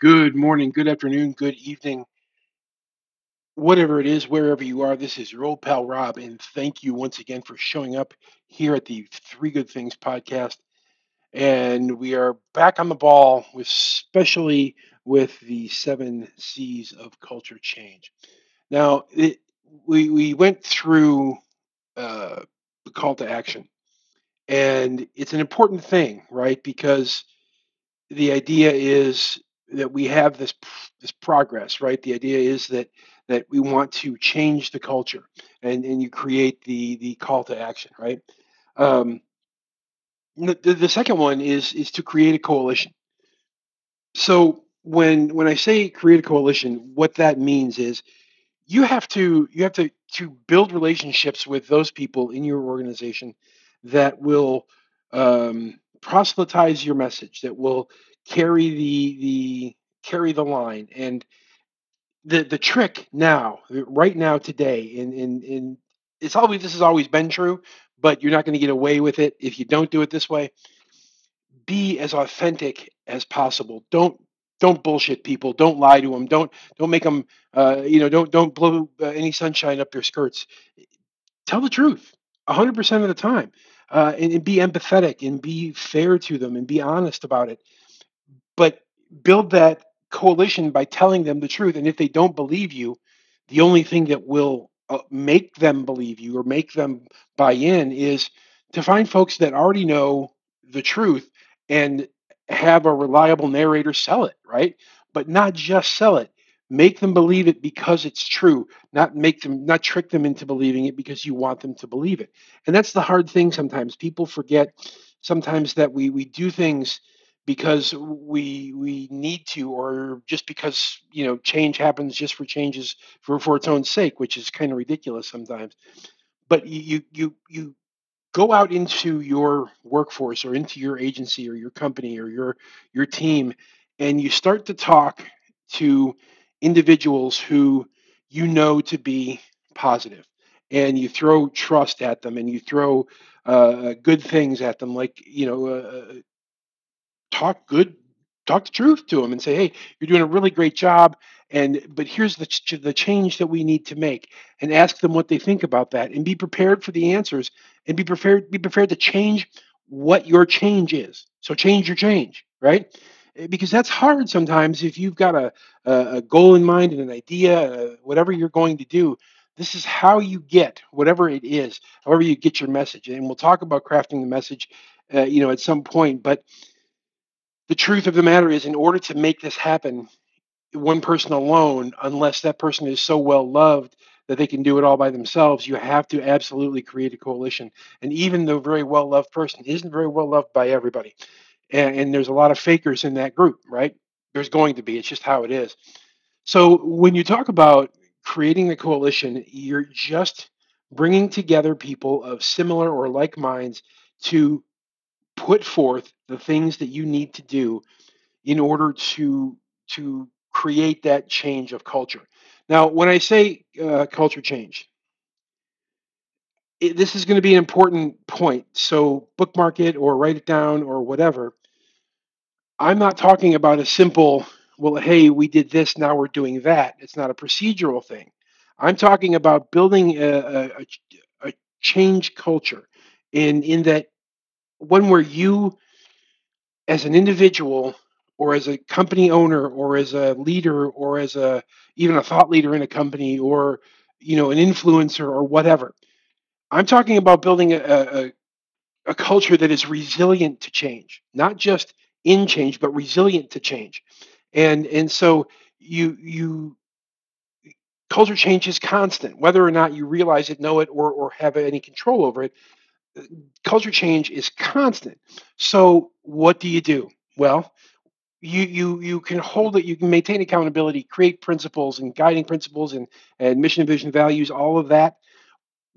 Good morning, good afternoon, good evening, whatever it is, wherever you are. This is your old pal Rob, and thank you once again for showing up here at the Three Good Things podcast. And we are back on the ball, with, especially with the seven C's of culture change. Now, it, we we went through uh, the call to action, and it's an important thing, right? Because the idea is that we have this this progress, right? The idea is that that we want to change the culture, and and you create the the call to action, right? Um, the, the second one is is to create a coalition. So when when I say create a coalition, what that means is you have to you have to to build relationships with those people in your organization that will um, proselytize your message, that will carry the the carry the line. And the the trick now right now today in in in it's always this has always been true but you're not going to get away with it if you don't do it this way. Be as authentic as possible. Don't don't bullshit people. Don't lie to them don't don't make them uh, you know don't don't blow uh, any sunshine up their skirts. Tell the truth 100% of the time. Uh, and, and be empathetic and be fair to them and be honest about it but build that coalition by telling them the truth. And if they don't believe you, the only thing that will uh, make them believe you or make them buy in is to find folks that already know the truth and have a reliable narrator sell it, right? But not just sell it. Make them believe it because it's true, not make them not trick them into believing it because you want them to believe it. And that's the hard thing sometimes. People forget sometimes that we we do things because we we need to or just because you know change happens just for changes for for its own sake which is kind of ridiculous sometimes. But you you you go out into your workforce or into your agency or your company or your your team and you start to talk to individuals who you know to be positive and you throw trust at them and you throw uh, good things at them like you know uh, talk good talk the truth to them and say hey you're doing a really great job and but here's the, ch- the change that we need to make and ask them what they think about that and be prepared for the answers and be prepared be prepared to change what your change is. So change your change right? Eh, because that's hard sometimes if you've got a, a, goal in mind and an idea uh, whatever you're going to do this is how you get whatever it is however you get your message and we'll talk about crafting the message uh, you know at some point but the truth of the matter is, in order to make this happen, one person alone, unless that person is so well loved that they can do it all by themselves, you have to absolutely create a coalition. And even the very well loved person isn't very well loved by everybody. And, and there's a lot of fakers in that group, right? There's going to be, it's just how it is. So when you talk about creating the coalition, you're just bringing together people of similar or like minds to put forth the things that you need to do in order to to create that change of culture. Now, when I say uh, culture change, it, this is going to be an important point. So bookmark it or write it down or whatever. I'm not talking about a simple, well, hey, we did this, now we're doing that. It's not a procedural thing. I'm talking about building a, a, a change culture in in that one where you as an individual or as a company owner or as a leader or as a even a thought leader in a company or you know an influencer or whatever i'm talking about building a, a, a culture that is resilient to change not just in change but resilient to change. And and so you you culture change is constant whether or not you realize it know it or or have any control over it culture change is constant. So what do you do? Well, you you you can hold it. You can maintain accountability, create principles and guiding principles and and mission, vision, values. All of that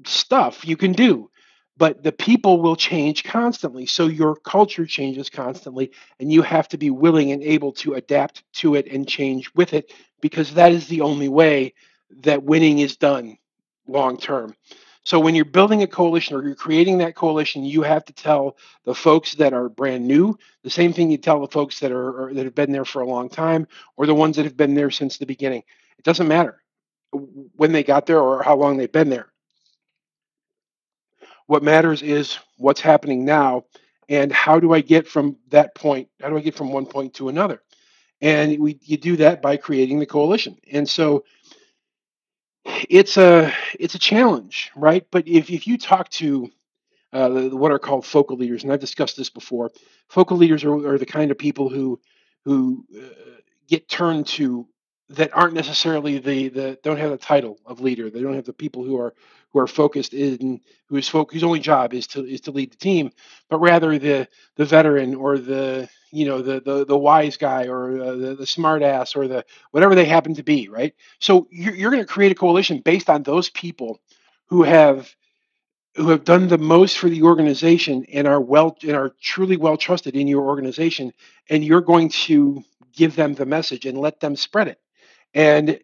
stuff you can do, but the people will change constantly. So your culture changes constantly, and you have to be willing and able to adapt to it and change with it because that is the only way that winning is done long term. So when you're building a coalition or you're creating that coalition, you have to tell the folks that are brand new the same thing you tell the folks that are that have been there for a long time or the ones that have been there since the beginning. It doesn't matter when they got there or how long they've been there. What matters is what's happening now and how do I get from that point? How do I get from one point to another? And we you do that by creating the coalition. And so it's a it's a challenge, right? But if if you talk to uh, what are called focal leaders, and I've discussed this before, focal leaders are, are the kind of people who who uh, get turned to that aren't necessarily the the don't have the title of leader. They don't have the people who are who are focused in whose folk whose only job is to is to lead the team, but rather the the veteran or the you know the the, the wise guy or uh, the the smart ass or the whatever they happen to be, right? So you're, you're going to create a coalition based on those people who have who have done the most for the organization and are well and are truly well trusted in your organization and you're going to give them the message and let them spread it and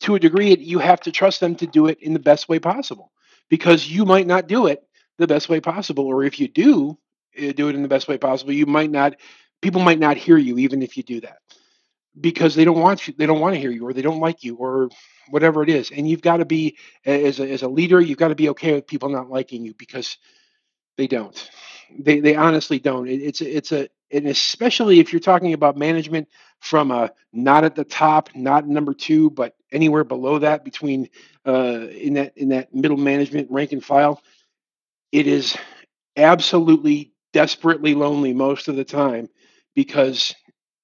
to a degree, you have to trust them to do it in the best way possible because you might not do it the best way possible. Or if you do eh, do it in the best way possible, you might not, people might not hear you even if you do that because they don't want you, they don't want to hear you or they don't like you or whatever it is. And you've got to be, as a, as a leader, you've got to be okay with people not liking you because they don't. They, they honestly don't. It, it's, it's a, and especially if you're talking about management from a not at the top, not number two, but anywhere below that, between uh, in that in that middle management rank and file, it is absolutely desperately lonely most of the time because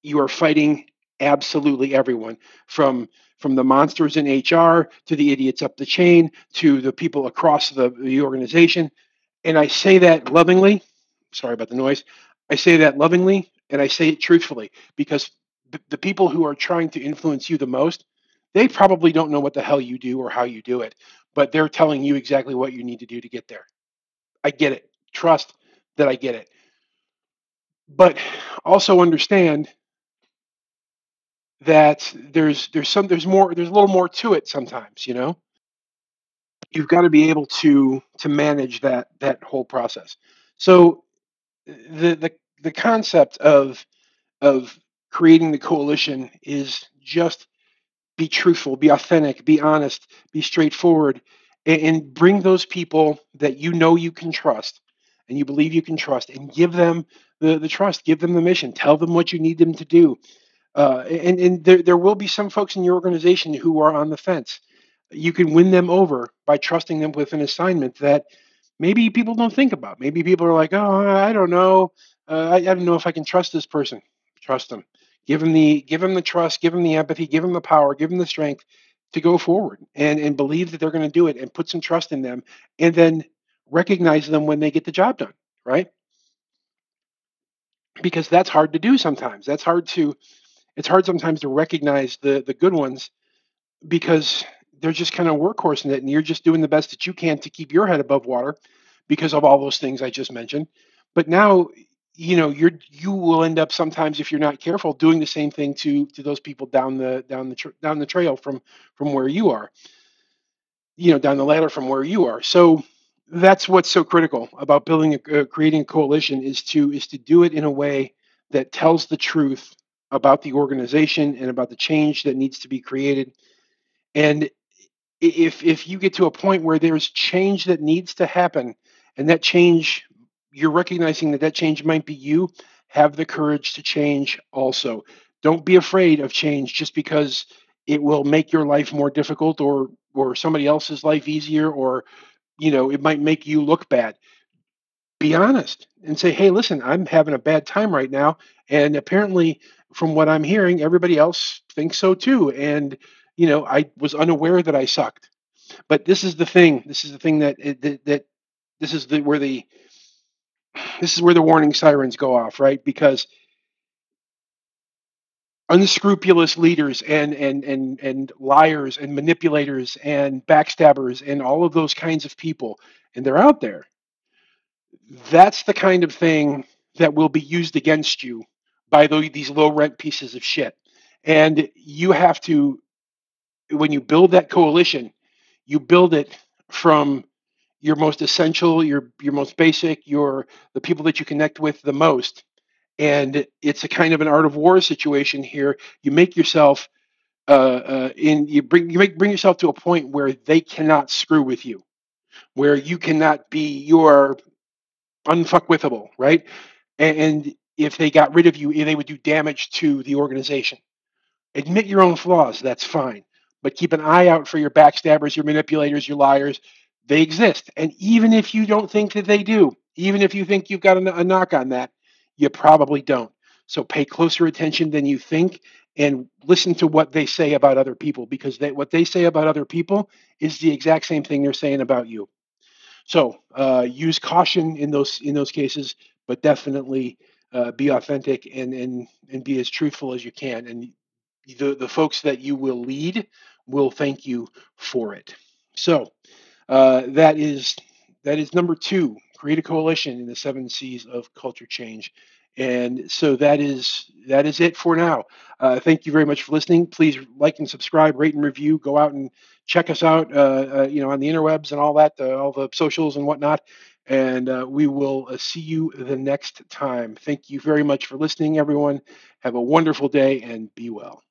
you are fighting absolutely everyone from from the monsters in HR to the idiots up the chain to the people across the, the organization. And I say that lovingly. Sorry about the noise. I say that lovingly and I say it truthfully because the people who are trying to influence you the most, they probably don't know what the hell you do or how you do it, but they're telling you exactly what you need to do to get there. I get it. Trust that I get it. But also understand that there's there's some there's more there's a little more to it sometimes, you know? You've got to be able to to manage that that whole process. So the the the concept of of creating the coalition is just be truthful, be authentic, be honest, be straightforward, and, and, bring those people that you know you can trust and you believe you can trust and give them the, the trust, give them the mission, tell them what you need them to do. Uh, and and there, there will be some folks in your organization who are on the fence. You can win them over by trusting them with an assignment that maybe people don't think about. Maybe people are like, oh, I don't know. Uh, I, I don't know if I can trust this person. Trust them. Give them the give them the trust. Give them the empathy. Give them the power. Give them the strength to go forward and and believe that they're going to do it and put some trust in them and then recognize them when they get the job done. Right? Because that's hard to do sometimes. That's hard to. It's hard sometimes to recognize the the good ones because they're just kind of workhorse in it and you're just doing the best that you can to keep your head above water because of all those things I just mentioned. But now you know you're you will end up sometimes if you're not careful doing the same thing to to those people down the down the tra- down the trail from from where you are. You know down the ladder from where you are. So that's what's so critical about building a uh, creating a coalition is to is to do it in a way that tells the truth about the organization and about the change that needs to be created. And if if you get to a point where there's change that needs to happen and that change you're recognizing that that change might be you, have the courage to change also. Don't be afraid of change just because it will make your life more difficult or or somebody else's life easier or you know, it might make you look bad. Be honest and say, "Hey, listen, I'm having a bad time right now and apparently from what I'm hearing everybody else thinks so too and you know, I was unaware that I sucked." But this is the thing. This is the thing that that, that this is the where the this is where the warning sirens go off, right? Because unscrupulous leaders and and and and liars and manipulators and backstabbers and all of those kinds of people and they're out there that's the kind of thing that will be used against you by the, these low rent pieces of shit and you have to when you build that coalition you build it from your most essential, your your most basic, your the people that you connect with the most. And it's a kind of an art of war situation here. You make yourself uh, uh, in you bring you make bring yourself to a point where they cannot screw with you, where you cannot be your unfuckwithable, right? And, and if they got rid of you, they would do damage to the organization. Admit your own flaws, that's fine. But keep an eye out for your backstabbers, your manipulators, your liars. They exist. And even if you don't think that they do, even if you think you've got a, a knock on that, you probably don't. So pay closer attention than you think and listen to what they say about other people because they, what they say about other people is the exact same thing they're saying about you. So uh, use caution in those in those cases, but definitely uh, be authentic and and and be as truthful as you can. And the the folks that you will lead will thank you for it. So uh, that is that is number two. Create a coalition in the seven C's of culture change. And so that is that is it for now. Uh, thank you very much for listening. Please like and subscribe, rate and review. Go out and check us out, uh, uh, you know, on the interwebs and all that, all the socials and whatnot. And uh, we will uh, see you the next time. Thank you very much for listening, everyone. Have a wonderful day and be well.